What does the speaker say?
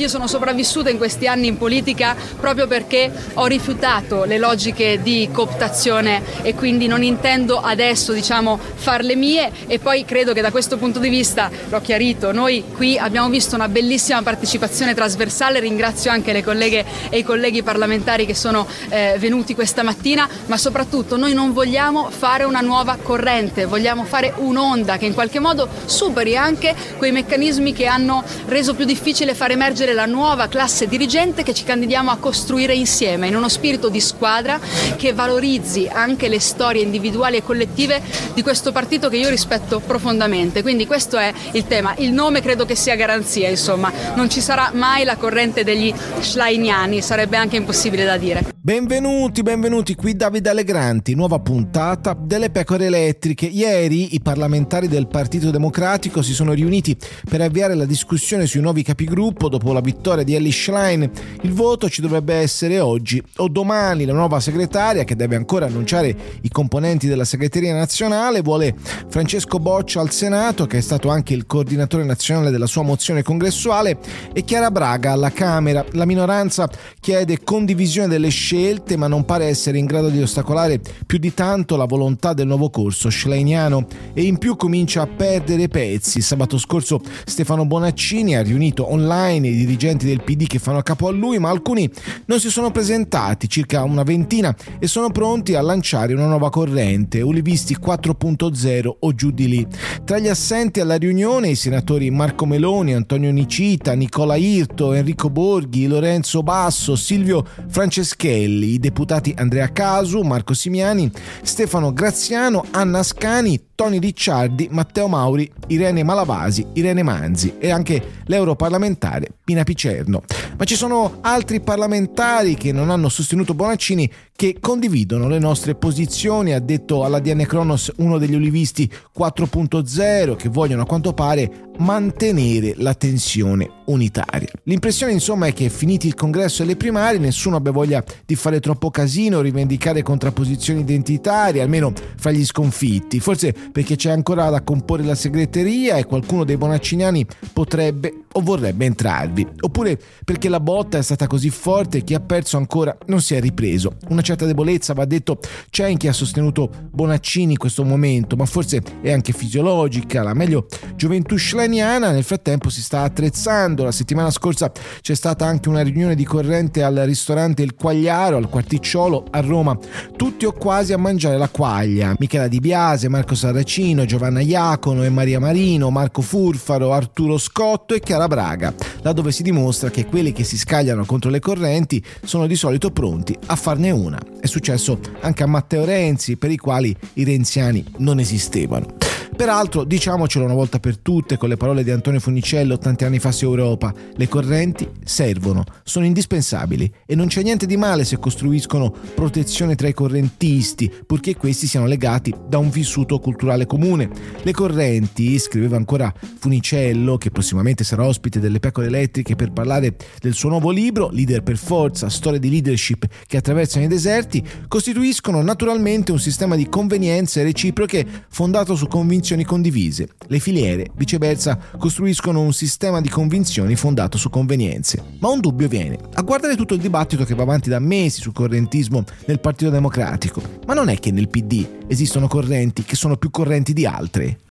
Io sono sopravvissuta in questi anni in politica proprio perché ho rifiutato le logiche di cooptazione e quindi non intendo adesso diciamo farle mie e poi credo che da questo punto di vista, l'ho chiarito, noi qui abbiamo visto una bellissima partecipazione trasversale, ringrazio anche le colleghe e i colleghi parlamentari che sono eh, venuti questa mattina, ma soprattutto noi non vogliamo fare una nuova corrente, vogliamo fare un'onda che in qualche modo superi anche quei meccanismi che hanno reso più difficile far emergere la nuova classe dirigente che ci candidiamo a costruire insieme in uno spirito di squadra che valorizzi anche le storie individuali e collettive di questo partito che io rispetto profondamente. Quindi questo è il tema. Il nome credo che sia garanzia, insomma, non ci sarà mai la corrente degli schleiniani, sarebbe anche impossibile da dire. Benvenuti, benvenuti qui Davide Allegranti, nuova puntata delle pecore elettriche. Ieri i parlamentari del Partito Democratico si sono riuniti per avviare la discussione sui nuovi capigruppo dopo la vittoria di Ellie Schlein. Il voto ci dovrebbe essere oggi o domani. La nuova segretaria, che deve ancora annunciare i componenti della segreteria nazionale, vuole Francesco Boccia al Senato, che è stato anche il coordinatore nazionale della sua mozione congressuale, e Chiara Braga alla Camera. La minoranza chiede condivisione delle scelte, ma non pare essere in grado di ostacolare più di tanto la volontà del nuovo corso schleiniano e in più comincia a perdere pezzi. Sabato scorso Stefano Bonaccini ha riunito online i dirigenti del PD che fanno capo a lui, ma alcuni non si sono presentati, circa una ventina, e sono pronti a lanciare una nuova corrente, Ulivisti 4.0 o giù di lì. Tra gli assenti alla riunione i senatori Marco Meloni, Antonio Nicita, Nicola Irto, Enrico Borghi, Lorenzo Basso, Silvio Franceschelli, i deputati Andrea Casu, Marco Simiani, Stefano Graziano, Anna Scani, Toni Ricciardi, Matteo Mauri, Irene Malavasi, Irene Manzi e anche l'europarlamentare Pina Picerno. Ma ci sono altri parlamentari che non hanno sostenuto Bonaccini che condividono le nostre posizioni, ha detto alla DN Kronos uno degli olivisti 4.0 che vogliono a quanto pare mantenere la tensione unitaria. L'impressione insomma è che finiti il congresso e le primarie nessuno abbia voglia di fare troppo casino, rivendicare contrapposizioni identitarie, almeno fra gli sconfitti, forse perché c'è ancora da comporre la segreteria e qualcuno dei bonacciniani potrebbe o vorrebbe entrarvi, oppure perché la botta è stata così forte e chi ha perso ancora non si è ripreso. Una certa debolezza, va detto, c'è in chi ha sostenuto Bonaccini in questo momento, ma forse è anche fisiologica, la meglio gioventù schleniana nel frattempo si sta attrezzando. La settimana scorsa c'è stata anche una riunione di corrente al ristorante Il Quagliaro, al Quarticciolo a Roma, tutti o quasi a mangiare la quaglia. Michela Di Biase, Marco Saracino, Giovanna Iacono e Maria Marino, Marco Furfaro, Arturo Scotto e Chiara Braga, là dove si dimostra che quelli che si scagliano contro le correnti sono di solito pronti a farne una. È successo anche a Matteo Renzi, per i quali i renziani non esistevano. Peraltro, diciamocelo una volta per tutte con le parole di Antonio Funicello tanti anni fa su Europa, le correnti servono, sono indispensabili e non c'è niente di male se costruiscono protezione tra i correntisti, purché questi siano legati da un vissuto culturale comune. Le correnti, scriveva ancora Funicello, che prossimamente sarà ospite delle pecore elettriche per parlare del suo nuovo libro, Leader per forza, storie di leadership che attraversano i deserti, costituiscono naturalmente un sistema di convenienze reciproche fondato su convinzioni convinzioni condivise. Le filiere, viceversa, costruiscono un sistema di convinzioni fondato su convenienze. Ma un dubbio viene. A guardare tutto il dibattito che va avanti da mesi sul correntismo nel Partito Democratico. Ma non è che nel PD esistono correnti che sono più correnti di altre?